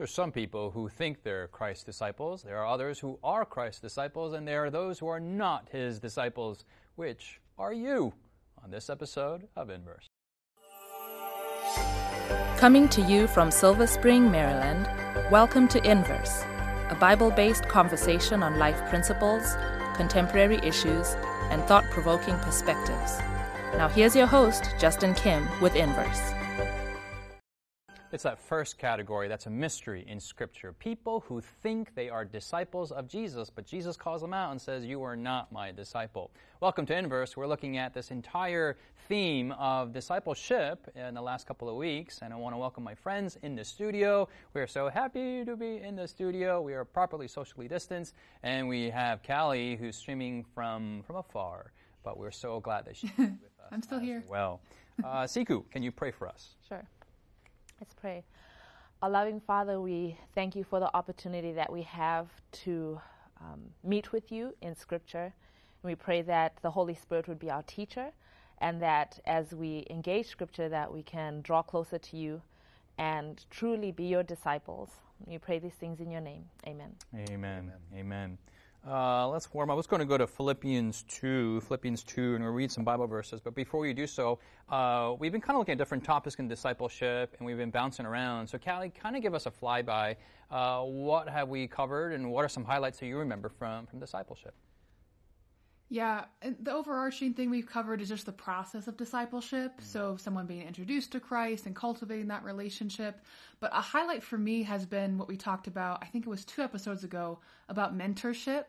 There's some people who think they're Christ's disciples. There are others who are Christ's disciples, and there are those who are not his disciples. Which are you? On this episode of Inverse. Coming to you from Silver Spring, Maryland, welcome to Inverse, a Bible based conversation on life principles, contemporary issues, and thought provoking perspectives. Now, here's your host, Justin Kim, with Inverse. It's that first category that's a mystery in Scripture. People who think they are disciples of Jesus, but Jesus calls them out and says, You are not my disciple. Welcome to Inverse. We're looking at this entire theme of discipleship in the last couple of weeks, and I want to welcome my friends in the studio. We are so happy to be in the studio. We are properly socially distanced, and we have Callie who's streaming from, from afar, but we're so glad that she's with us. I'm still here. Well, uh, Sikhu, can you pray for us? Sure. Let's pray. Our loving Father, we thank you for the opportunity that we have to um, meet with you in Scripture. And we pray that the Holy Spirit would be our teacher and that as we engage Scripture, that we can draw closer to you and truly be your disciples. We pray these things in your name. Amen. Amen. Amen. Amen. Uh, let's warm up. Let's go to go to Philippians 2, Philippians 2, and we'll read some Bible verses. But before we do so, uh, we've been kind of looking at different topics in discipleship, and we've been bouncing around. So, Callie, kind of give us a flyby. Uh, what have we covered, and what are some highlights that you remember from, from discipleship? Yeah, and the overarching thing we've covered is just the process of discipleship. Mm-hmm. So, someone being introduced to Christ and cultivating that relationship. But a highlight for me has been what we talked about, I think it was two episodes ago, about mentorship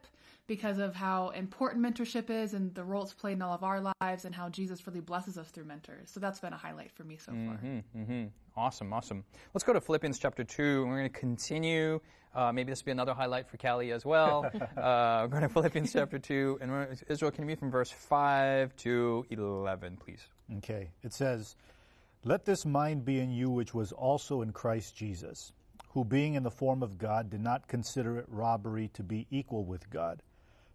because of how important mentorship is and the role it's played in all of our lives and how Jesus really blesses us through mentors. So that's been a highlight for me so far. Mm-hmm, mm-hmm. Awesome, awesome. Let's go to Philippians chapter 2, we're going to continue. Uh, maybe this will be another highlight for Callie as well. uh, we're going to Philippians chapter 2, and Israel, can you read from verse 5 to 11, please? Okay. It says, Let this mind be in you which was also in Christ Jesus, who being in the form of God did not consider it robbery to be equal with God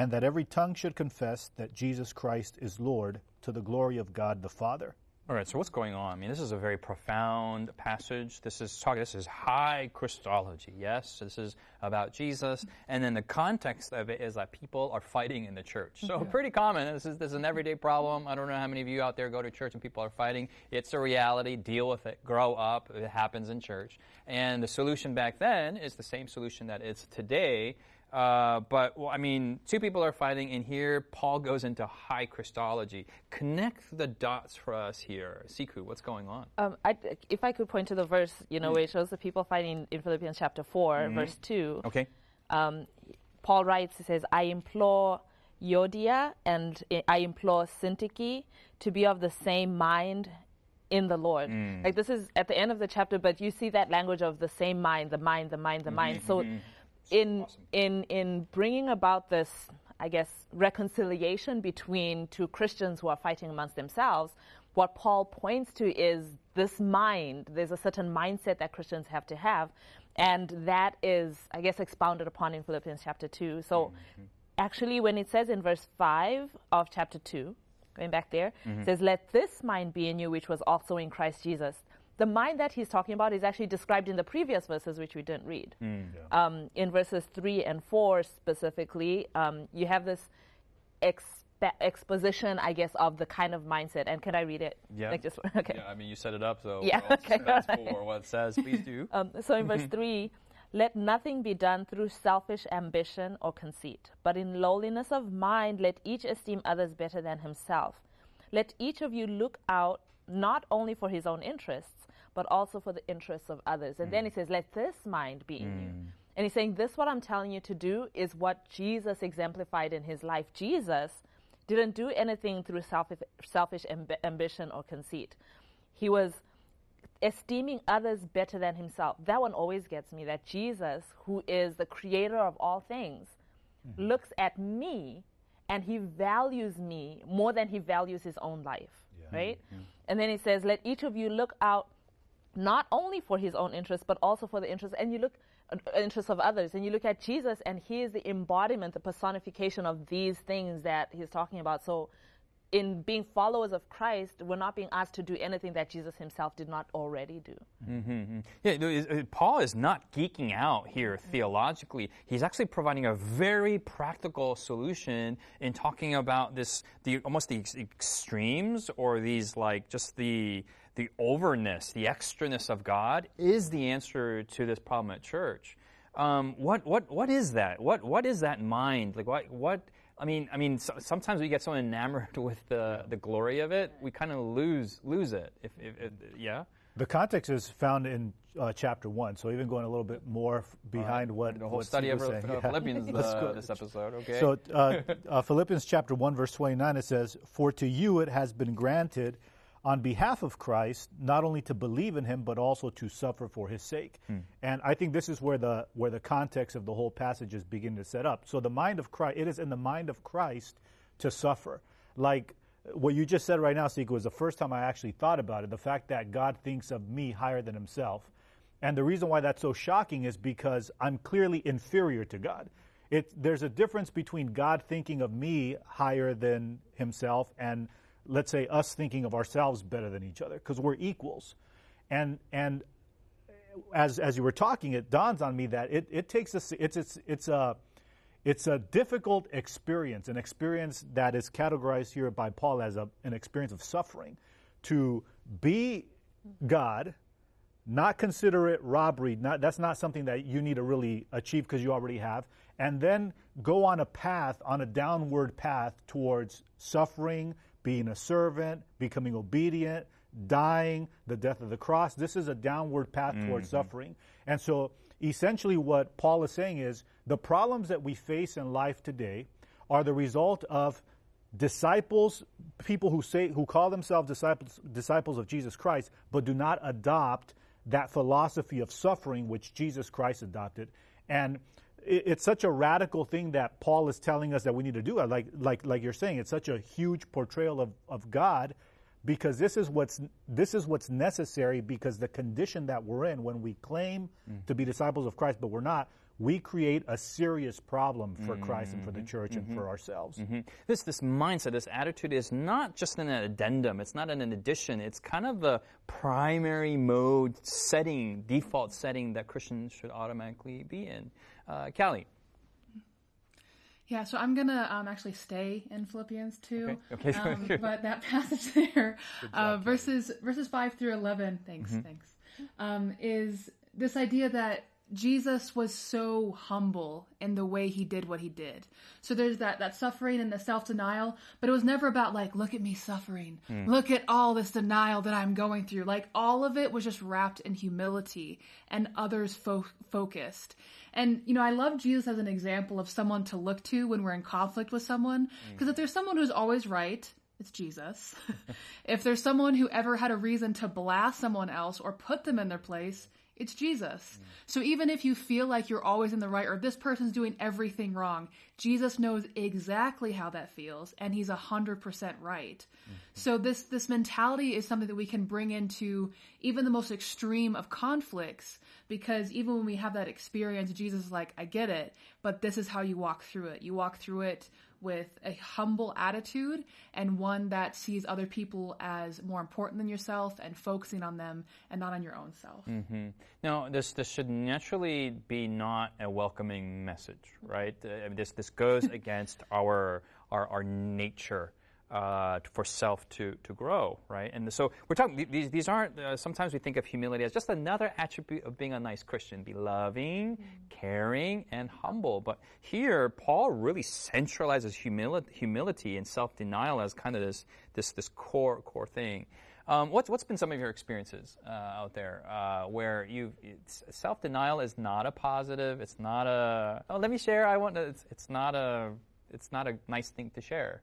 and that every tongue should confess that Jesus Christ is Lord to the glory of God the Father. All right, so what's going on? I mean, this is a very profound passage. This is talking, this is high Christology, yes? This is about Jesus. And then the context of it is that people are fighting in the church. So, pretty common. This is, this is an everyday problem. I don't know how many of you out there go to church and people are fighting. It's a reality. Deal with it. Grow up. It happens in church. And the solution back then is the same solution that is today. Uh, but well, I mean, two people are fighting, and here Paul goes into high Christology. Connect the dots for us here, Sikhu. What's going on? Um, I, if I could point to the verse, you know, mm. where it shows the people fighting in Philippians chapter 4 mm-hmm. verse two. Okay. Um, Paul writes, he says, "I implore Euodia and I implore Syntyche to be of the same mind in the Lord. Mm. Like this is at the end of the chapter, but you see that language of the same mind, the mind, the mind, the mm-hmm, mind. So." In awesome. in in bringing about this I guess reconciliation between two Christians who are fighting amongst themselves, what Paul points to is this mind. There's a certain mindset that Christians have to have, and that is, I guess, expounded upon in Philippians chapter 2. So, mm-hmm. actually, when it says in verse 5 of chapter 2, going back there, mm-hmm. says, Let this mind be in you, which was also in Christ Jesus the mind that he's talking about is actually described in the previous verses, which we didn't read. Mm, yeah. um, in verses 3 and 4 specifically, um, you have this expe- exposition, I guess, of the kind of mindset. And can I read it? Yeah. Like just, okay. Yeah, I mean, you set it up, so yeah, okay. for what it says. Please do. Um, so in verse 3, let nothing be done through selfish ambition or conceit, but in lowliness of mind, let each esteem others better than himself. Let each of you look out not only for his own interests, but also for the interests of others. And mm. then he says, Let this mind be in mm. you. And he's saying, This, what I'm telling you to do, is what Jesus exemplified in his life. Jesus didn't do anything through selfish, selfish amb- ambition or conceit. He was esteeming others better than himself. That one always gets me that Jesus, who is the creator of all things, mm-hmm. looks at me and he values me more than he values his own life, yeah. right? Mm-hmm. And then he says, Let each of you look out not only for his own interests, but also for the interests, and you look uh, interests of others. And you look at Jesus, and he is the embodiment, the personification of these things that he's talking about. So in being followers of Christ, we're not being asked to do anything that Jesus himself did not already do. Mm-hmm. Yeah, Paul is not geeking out here theologically. He's actually providing a very practical solution in talking about this, the almost the extremes or these like just the the overness, the extraness of God is the answer to this problem at church. Um, what what what is that? What what is that mind? Like what what I mean, I mean, so, sometimes we get so enamored with the, the glory of it, we kind of lose lose it. If, if, if, yeah. The context is found in uh, chapter one, so even going a little bit more behind right. what the whole what study of uh, Philippians uh, this episode. Okay. So uh, uh, Philippians chapter one verse twenty nine it says, "For to you it has been granted." On behalf of Christ, not only to believe in him, but also to suffer for his sake. Hmm. And I think this is where the where the context of the whole passage is beginning to set up. So the mind of Christ, it is in the mind of Christ to suffer. Like what you just said right now, Sikhu, was the first time I actually thought about it. The fact that God thinks of me higher than himself. And the reason why that's so shocking is because I'm clearly inferior to God. It, there's a difference between God thinking of me higher than himself and let's say us thinking of ourselves better than each other because we're equals. And and as as you were talking it dawns on me that it, it takes us it's it's it's a it's a difficult experience an experience that is categorized here by paul as a, an experience of suffering. To be god not consider it robbery not, that's not something that you need to really achieve because you already have. And then go on a path on a downward path towards suffering being a servant, becoming obedient, dying, the death of the cross. This is a downward path mm-hmm. towards suffering. And so essentially what Paul is saying is the problems that we face in life today are the result of disciples, people who say who call themselves disciples disciples of Jesus Christ, but do not adopt that philosophy of suffering which Jesus Christ adopted. And it's such a radical thing that Paul is telling us that we need to do. Like, like, like you're saying, it's such a huge portrayal of, of God because this is what's this is what's necessary because the condition that we're in when we claim mm. to be disciples of Christ but we're not we create a serious problem for mm-hmm. Christ and for the mm-hmm. church mm-hmm. and for mm-hmm. ourselves. Mm-hmm. This this mindset, this attitude is not just an addendum. It's not an addition. It's kind of the primary mode setting, default setting that Christians should automatically be in. Uh, Callie. Yeah, so I'm gonna um, actually stay in Philippians two, okay. Okay. Um, but that passage there, uh, verses verses five through eleven. Thanks, mm-hmm. thanks. Um, is this idea that Jesus was so humble in the way he did what he did. So there's that, that suffering and the self denial, but it was never about like, look at me suffering. Mm. Look at all this denial that I'm going through. Like all of it was just wrapped in humility and others fo- focused. And, you know, I love Jesus as an example of someone to look to when we're in conflict with someone. Because mm. if there's someone who's always right, it's Jesus. if there's someone who ever had a reason to blast someone else or put them in their place, it's Jesus. Mm. So even if you feel like you're always in the right or this person's doing everything wrong, Jesus knows exactly how that feels and he's a 100% right. Mm-hmm. So this this mentality is something that we can bring into even the most extreme of conflicts because even when we have that experience Jesus is like I get it, but this is how you walk through it. You walk through it with a humble attitude and one that sees other people as more important than yourself and focusing on them and not on your own self. Mm-hmm. Now, this this should naturally be not a welcoming message, right? Uh, this this goes against our our, our nature uh, for self to, to grow, right? And so we're talking, these, these aren't, uh, sometimes we think of humility as just another attribute of being a nice Christian, be loving, mm-hmm. caring, and humble. But here, Paul really centralizes humili- humility and self denial as kind of this, this, this core, core thing. Um, what's, what's been some of your experiences uh, out there uh, where you self denial is not a positive? It's not a oh let me share. I want to, it's, it's not a it's not a nice thing to share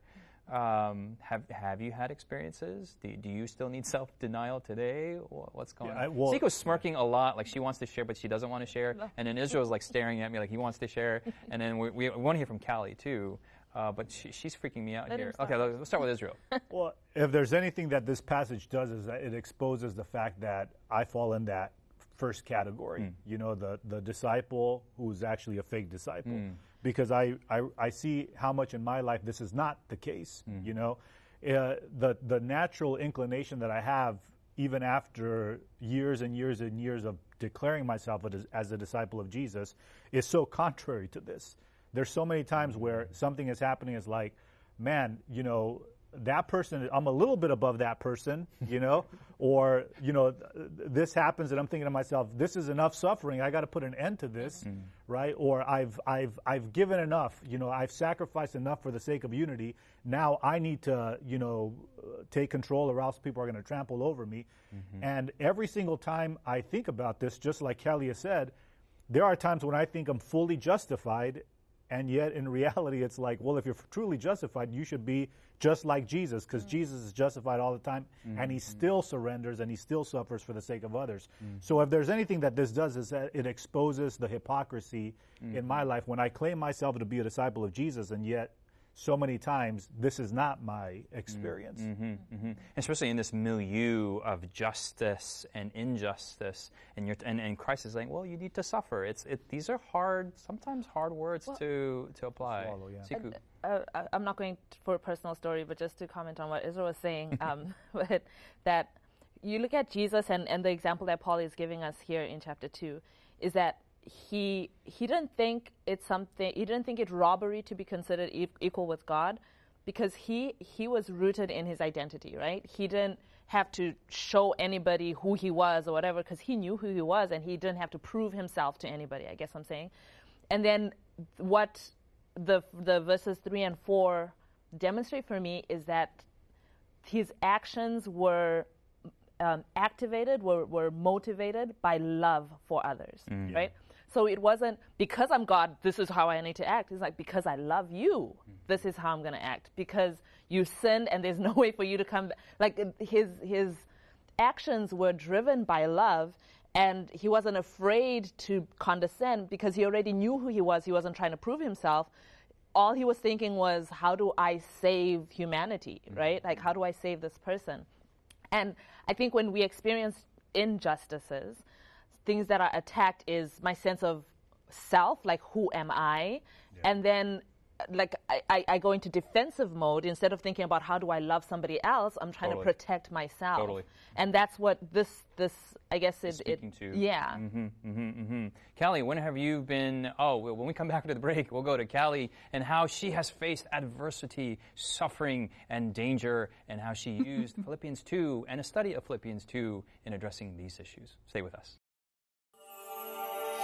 Um, have have you had experiences? Do, do you still need self denial today? What's going Yeah, I- on? well- Sikhu's smirking a lot, like she wants to share, but she doesn't want to share. And then Israel's like staring at me, like he wants to share. And then we, we, want to hear from Callie too, uh, but she, she's freaking me out Let here. Okay, let's let's start with Israel. Well, if there's anything that this passage does, is that it exposes the fact that I fall in that first category. You know, the the disciple who's actually a fake disciple, because I, I I see how much in my life this is not the case. You know, uh, the the natural inclination that I have, even after years and years and years of declaring myself as, as a disciple of Jesus, is so contrary to this. There's so many times where something is happening is like, man, you know, that person, I'm a little bit above that person, you know, or, you know, th- this happens and I'm thinking to myself, this is enough suffering. I got to put an end to this, mm. right? Or I've, I've, I've given enough, you know, I've sacrificed enough for the sake of unity. Now I need to, you know, take control or else people are going to trample over me. Mm-hmm. And every single time I think about this, just like Kelly has said, there are times when I think I'm fully justified, and yet in reality, it's like, well, if you're truly justified, you should be just like Jesus, because mm. Jesus is justified all the time, and he mm-hmm. still surrenders and he still suffers for the sake of others. Mm. So, if there's anything that this does, is that it exposes the hypocrisy mm-hmm. in my life when I claim myself to be a disciple of Jesus, and yet so many times this is not my experience. hmm Especially in this milieu of justice and injustice, and, you're, and and Christ is saying, well, you need to suffer. It's it, these are hard, sometimes hard words to to apply. Swallow, yeah. Sikhu. uh, I- I'm not going t- for a personal story, but just to comment on what Israel was saying, um, but that you look at Jesus and, and the example that Paul is giving us here in chapter two is that he he didn't think it's something he didn't think it robbery to be considered e- equal with God because he he was rooted in his identity, right? He didn't have to show anybody who he was or whatever because he knew who he was and he didn't have to prove himself to anybody. I guess I'm saying, and then what the the verses three and four demonstrate for me is that his actions were um, activated, were, were motivated by love for others, right? So it wasn't because I'm God, this is how I need to act. It's like because I love you, mm-hmm. this is how I'm going to act. Because you sinned and there's no way for you to come back. Like his his actions were driven by love and he wasn't afraid to condescend because he already knew who he was. He wasn't trying to prove himself. All he was thinking was, how do I save humanity, mm-hmm. right? Like, how do I save this person? And I think when we experience injustices, things that are attacked is my sense of self, like who am I? And then like I, I, I go into defensive mode instead of thinking about how do I love somebody else, I'm trying Totally. to protect myself. Totally. And that's what this this I guess it, it to yeah. hmm hmm hmm Callie, when have you been? Oh, well, when we come back to the break, we'll go to Callie and how she has faced adversity, suffering, and danger, and how she used Philippians 2 and a study of Philippians 2 in addressing these issues. Stay with us.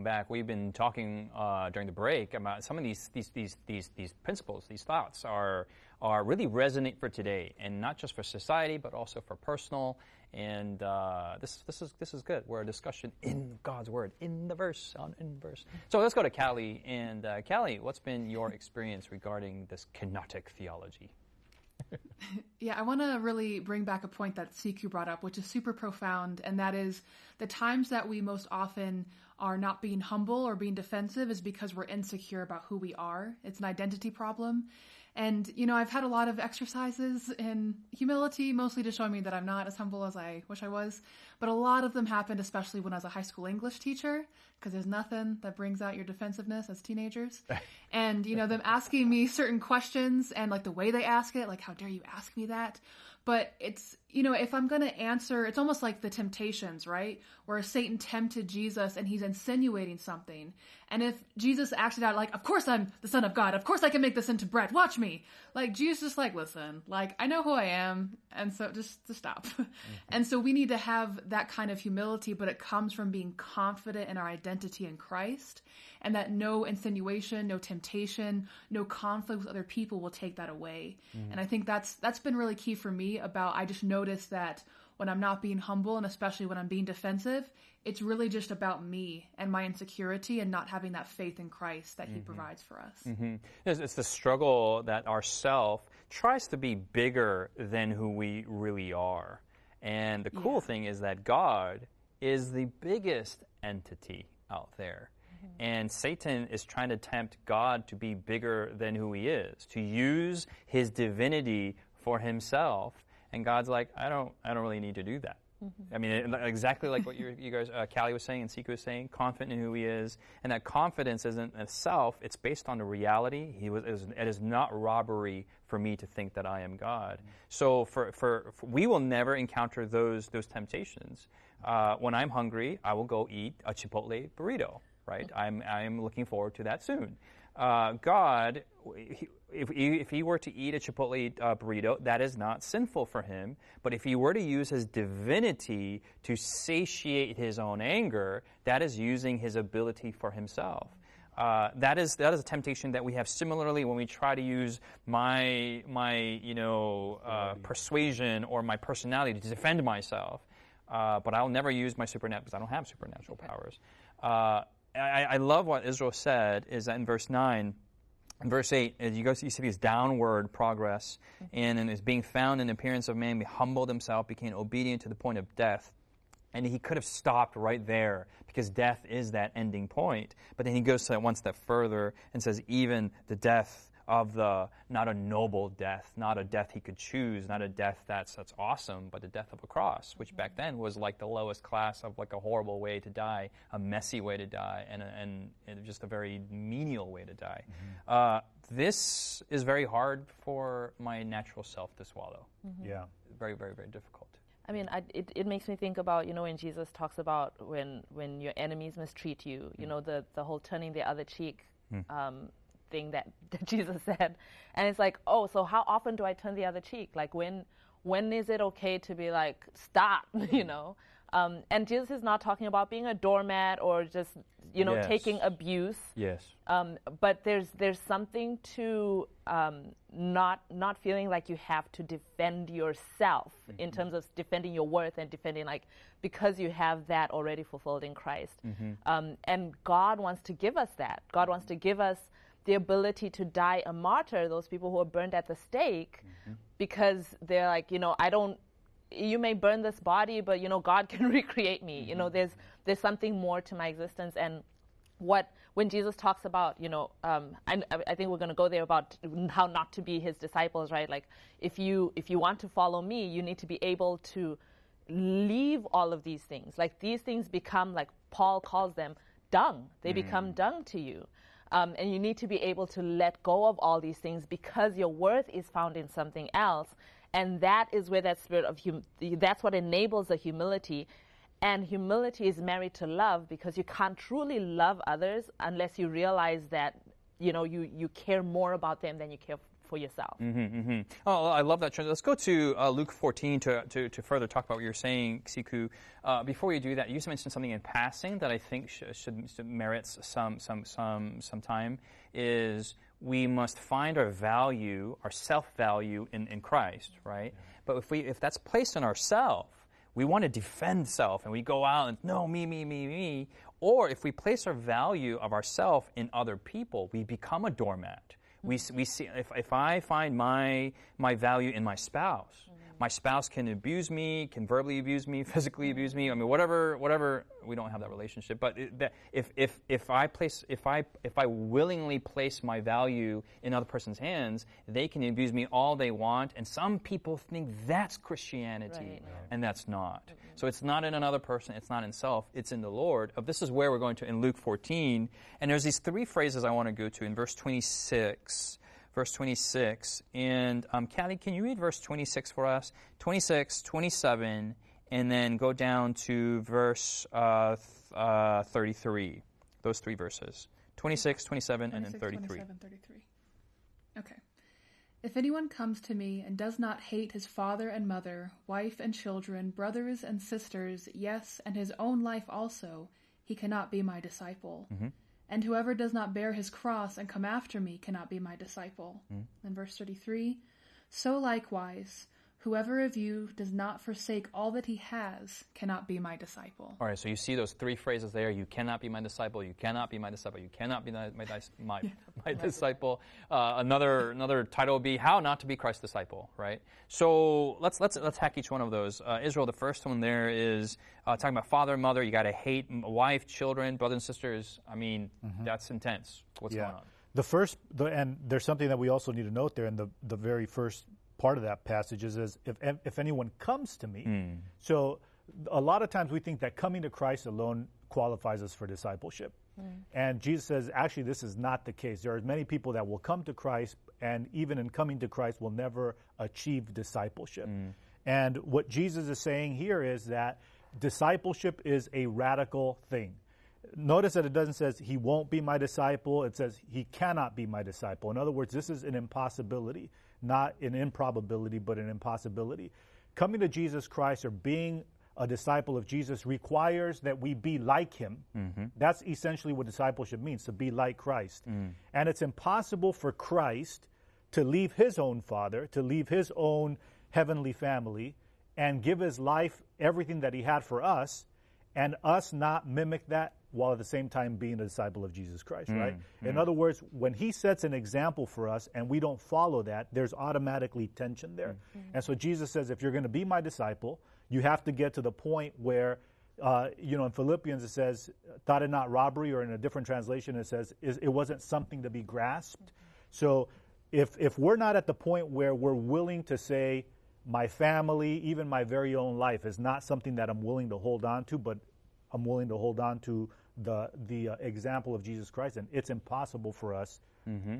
Welcome back. We've been talking uh, during the break about some of these these these these, these principles, these thoughts are are really resonate for today, and not just for society, but also for personal. And uh, this this is this is good. We're a discussion in God's word, in the verse, on in verse. So let's go to Callie. And uh, Callie, what's been your experience regarding this kenotic theology? Yeah, I want to really bring back a point that Sikhu brought up, which is super profound, and that is the times that we most often are not being humble or being defensive is because we're insecure about who we are. It's an identity problem. And, you know, I've had a lot of exercises in humility, mostly to show me that I'm not as humble as I wish I was. But a lot of them happened, especially when I was a high school English teacher, because there's nothing that brings out your defensiveness as teenagers. and, you know, them asking me certain questions and like the way they ask it, like, how dare you ask me that? But it's, you know, if I'm going to answer, it's almost like the temptations, right? Where Satan tempted Jesus and he's insinuating something. And if Jesus acted out like, of course I'm the son of God, of course I can make this into bread, watch me. Like Jesus is like, listen, like I know who I am, and so just to stop. Mm-hmm. And so we need to have that kind of humility, but it comes from being confident in our identity in Christ, and that no insinuation, no temptation, no conflict with other people will take that away. Mm-hmm. And I think that's that's been really key for me. About I just noticed that when I'm not being humble and especially when I'm being defensive, it's really just about me and my insecurity and not having that faith in Christ that mm-hmm. He provides for us. Mm-hmm. It's, it's, the struggle that our self tries to be bigger than who we really are. And the cool yeah. thing is that God is the biggest entity out there. Mm-hmm. And Satan is trying to tempt God to be bigger than who he is, to use his divinity for himself. And God's like, I don't, I don't really need to do that. Mm-hmm. I mean, exactly like what you guys, uh, Callie was saying and Sikhu was saying, confident in who he is. And that confidence isn't itself, it's based on the reality. He was, it is not robbery for me to think that I am God. Mm-hmm. So for, for, for, we will never encounter those, those temptations. Uh, when I'm hungry, I will go eat a Chipotle burrito, right? Mm-hmm. I'm, I'm looking forward to that soon. Uh, God, if he, if he were to eat a Chipotle uh, burrito, that is not sinful for him. But if he were to use his divinity to satiate his own anger, that is using his ability for himself. Uh, that is that is a temptation that we have similarly when we try to use my my you know uh, persuasion or my personality to defend myself. Uh, but I'll never use my supernatural because I don't have supernatural powers. I, I love what Israel said is that in verse 9, in verse 8, as you go you see his downward progress, mm-hmm. and in his being found in the appearance of man, he humbled himself, became obedient to the point of death. And he could have stopped right there because death is that ending point. But then he goes to one step further and says, even the death of the not a noble death, not a death he could choose, not a death that's that's awesome, but the death of a cross, which back then was like the lowest class of like a horrible way to die, a messy way to die, and and, and just a very menial way to die. Mm-hmm. Uh, this is very hard for my natural self to swallow. Mm-hmm. Yeah, very very very difficult. I mean, I, it, it makes me think about, you know, when Jesus talks about when, when your enemies mistreat you, you mm. know, the, the whole turning the other cheek. Mm. Um, thing that, that Jesus said. And it's like, oh, so how often do I turn the other cheek? Like when when is it okay to be like stop? you know. Um, and Jesus is not talking about being a doormat or just you know yes. taking abuse. Yes. Um, but there's there's something to um, not not feeling like you have to defend yourself mm-hmm. in terms of defending your worth and defending like because you have that already fulfilled in Christ. Mm-hmm. Um, and God wants to give us that. God wants to give us the ability to die a martyr, those people who are burned at the stake, mm-hmm. because they're like, you know, I don't. You may burn this body, but you know, God can recreate me. Mm-hmm. You know, mm-hmm. there's there's something more to my existence, and what when Jesus talks about, you know, um, I, I think we're going to go there about how not to be His disciples, right? Like, if you if you want to follow me, you need to be able to leave all of these things. Like these things become like Paul calls them dung. They mm. become dung to you. Um, and you need to be able to let go of all these things because your worth is found in something else. And that is where that spirit of hum- that's what enables the humility. And humility is married to love because you can't truly love others unless you realize that, you know, you, you care more about them than you care for yourself. Mm-hmm, mm-hmm. Oh, I love that. Let's go to uh, Luke 14 to, to, to, further talk about what you're saying, Sikhu. Uh, before we do that, you just mentioned something in passing that I think should, should, should merits some, some, some, some time, is we must find our value, our self-value in, in Christ, right? Yeah. But if, we, if that's placed in ourself, we want to defend self and we go out and no me me me me or if we place our value of ourself in other people we become a doormat we, we see, if, if I find my, my value in my spouse. My spouse can abuse me, can verbally abuse me, physically abuse me. I mean, whatever, whatever. We don't have that relationship, but it, that if, if, if I place, if I, if I willingly place my value in other person's hands, they can abuse me all they want, and some people think that's Christianity, right. and that's not. Mm-hmm. So it's not in another person, it's not in self, it's in the Lord. This is where we're going to in Luke 14. And there's these three phrases I want to go to in verse 26. Verse 26. And um, Callie, can you read verse 26 for us? 26, 27, and then go down to verse uh, th- uh, 33. Those three verses 26, 27, 26, and then 33. 27, 33. Okay. If anyone comes to me and does not hate his father and mother, wife and children, brothers and sisters, yes, and his own life also, he cannot be my disciple. And whoever does not bear his cross and come after me cannot be my disciple. Hmm. In verse 33 So likewise, whoever of you does not forsake all that he has cannot be my disciple. All right, so you see those three phrases there. You cannot be my disciple. You cannot be my disciple. You cannot be my, my, dis- my, my disciple. Uh, another another title would be how not to be Christ's disciple. Right. So let's let's let's hack each one of those. Uh, Israel, the first one there is uh, talking about father and mother. You got to hate wife, children, brothers and sisters. I mean, that's intense. What's going on? The first, the, and there's something that we also need to note there in the, the very first part of that passage is, is if, if anyone comes to me. Hmm. So a lot of times we think that coming to Christ alone qualifies us for discipleship. Hmm. And Jesus says, actually, this is not the case. There are many people that will come to Christ, and even in coming to Christ, will never achieve discipleship. Hmm. And what Jesus is saying here is that discipleship is a radical thing. Notice that it doesn't says he won't be my disciple. It says he cannot be my disciple. In other words, this is an impossibility, not an improbability, but an impossibility. Coming to Jesus Christ or being a disciple of Jesus requires that we be like him. Mm-hmm. That's essentially what discipleship means, to be like Christ. Mm. And it's impossible for Christ to leave his own father, to leave his own heavenly family, and give his life everything that he had for us, and us not mimic that while at the same time being a disciple of Jesus Christ, right? Mm-hmm. In other words, when he sets an example for us and we don't follow that, there's automatically tension there. Mm-hmm. And so Jesus says, if you're going to be my disciple, you have to get to the point where, uh, you know, in Philippians it says, thought it not robbery, or in a different translation it says, is, it wasn't something to be grasped. Mm-hmm. So if, if we're not at the point where we're willing to say, my family, even my very own life, is not something that I'm willing to hold on to, but I'm willing to hold on to the the uh, example of Jesus Christ, and it's impossible for us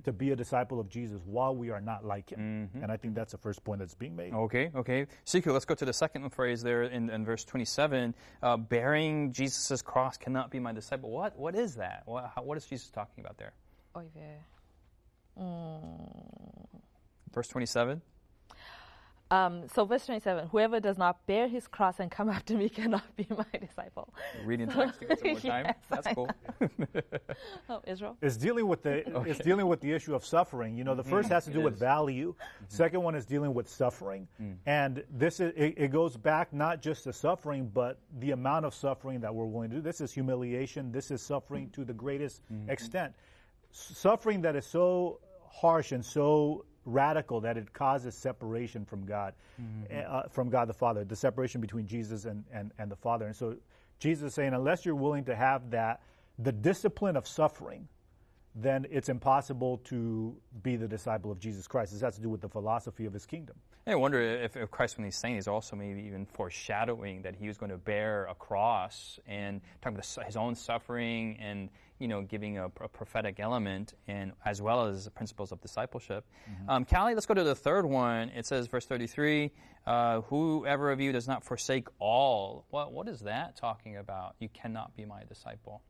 to be a disciple of Jesus while we are not like Him. And I think that's the first point that's being made. Okay, okay. Sikhu, let's go to the second phrase there in, in verse 27. Uh, bearing Jesus' cross cannot be my disciple. What, what is that? What, how, what is Jesus talking about there? Oy vey. Verse 27? Um, so verse 27, whoever does not bear his cross and come after me cannot be my disciple. Reading text again some more time. Yes, That's I cool. Oh, Israel? It's dealing with the it's dealing with the issue of suffering. You know, the mm-hmm. first has to do with value. Mm-hmm. Second one is dealing with suffering, mm. and this is it, it goes back not just to suffering, but the amount of suffering that we're willing to do. This is humiliation. This is suffering mm. to the greatest mm-hmm. extent. S- Suffering that is so harsh and so radical that it causes separation from God, uh, from God the Father, the separation between Jesus and, and, and the Father. And so Jesus is saying, unless you're willing to have that, the discipline of suffering, then it's impossible to be the disciple of Jesus Christ. This has to do with the philosophy of his kingdom. I wonder if, if Christ, when he's saying, he's also maybe even foreshadowing that he was going to bear a cross and talking about his own suffering and you know giving a, a prophetic element and as well as the principles of discipleship. Um, Callie, let's go to the third one. It says, verse thirty-three: uh, "Whoever of you does not forsake all." What what is that talking about? You cannot be my disciple.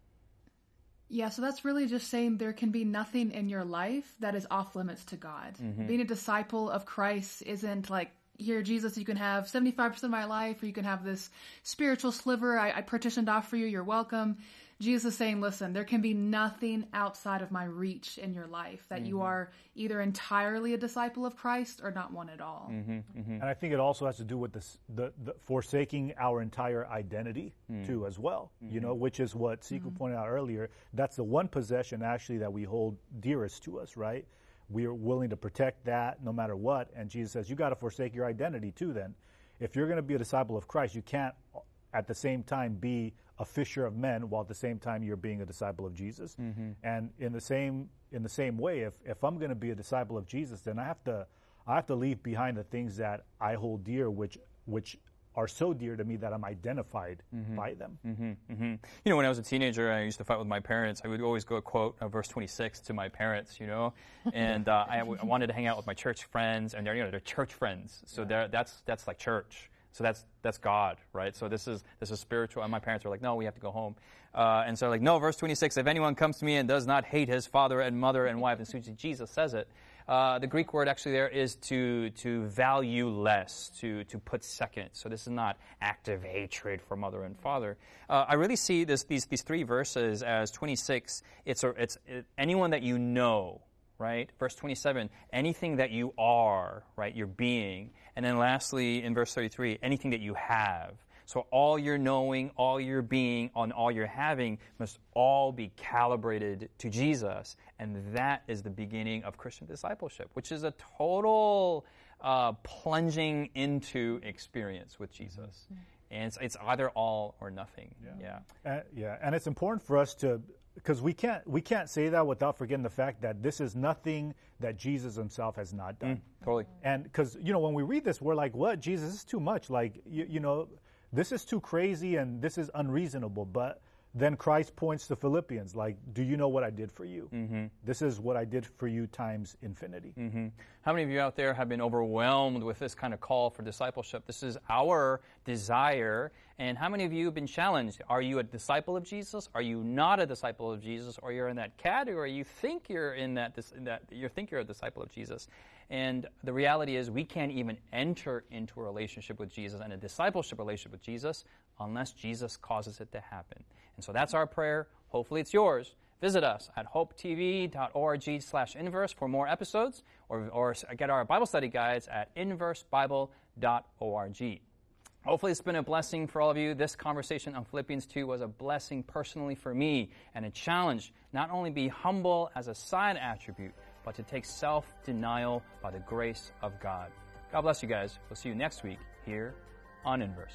Yeah, so that's really just saying there can be nothing in your life that is off limits to God. Mm-hmm. Being a disciple of Christ isn't like, here, Jesus, you can have 75% of my life, or you can have this spiritual sliver I, I partitioned off for you, you're welcome. Jesus is saying, listen, there can be nothing outside of my reach in your life, that you mm-hmm. are either entirely a disciple of Christ or not one at all. Mm-hmm, mm-hmm. And I think it also has to do with this, the, the forsaking our entire identity mm. too, as well. You know, which is what Sikhu pointed out earlier. That's the one possession actually that we hold dearest to us, right? We are willing to protect that no matter what. And Jesus says, you got to forsake your identity too. Then, if you're going to be a disciple of Christ, you can't at the same time be a fisher of men while at the same time you're being a disciple of Jesus. And in the same in the same way, if if I'm going to be a disciple of Jesus, then I have to I have to leave behind the things that I hold dear, which which are so dear to me that I'm identified by them. You know, when I was a teenager, I used to fight with my parents. I would always go quote uh, verse 26 to my parents, you know, and uh, I, w- I wanted to hang out with my church friends, and they're you know they're church friends, so they're, that's that's like church. So that's that's God, right? So this is this is spiritual. And my parents were like, no, we have to go home. Uh, and so like, no, verse 26. If anyone comes to me and does not hate his father and mother and wife, and so Jesus says it, Uh, the Greek word actually there is to, to value less, to, to put second. So this is not active hatred for mother and father. Uh, I really see this, these, these three verses as 26. It's, a, it's it, anyone that you know, right? Verse 27, anything that you are, right? Your being. And then lastly, in verse 33, anything that you have. So all your knowing, all your being, and all your having must all be calibrated to Jesus. And that is the beginning of Christian discipleship, which is a total uh, plunging into experience with Jesus. Mm-hmm. And it's, it's, either all or nothing. Yeah. Yeah. Yeah. And it's important for us to because we can't we can't say that without forgetting the fact that this is nothing that Jesus himself has not done. Mm, totally. And because you know when we read this, we're like, "What? Jesus this is too much." Like you, you know, this is too crazy and this is unreasonable. But then Christ points to Philippians, like, do you know what I did for you? Mm-hmm. This is what I did for you times infinity. Mm-hmm. How many of you out there have been overwhelmed with this kind of call for discipleship? This is our desire. And how many of you have been challenged? Are you a disciple of Jesus? Are you not a disciple of Jesus? Or you're in that category? You think you're in that, that you think you're a disciple of Jesus. And the reality is, we can't even enter into a relationship with Jesus and a discipleship relationship with Jesus unless Jesus causes it to happen. And so that's our prayer. Hopefully it's yours. Visit us at hopetv.org slash inverse for more episodes or, or get our Bible study guides at inversebible.org. Hopefully, it's been a blessing for all of you. This conversation on Philippians 2 was a blessing personally for me and a challenge not only be humble as a side attribute, but to take self denial by the grace of God. God bless you guys. We'll see you next week here on Inverse.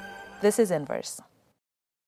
this is Inverse.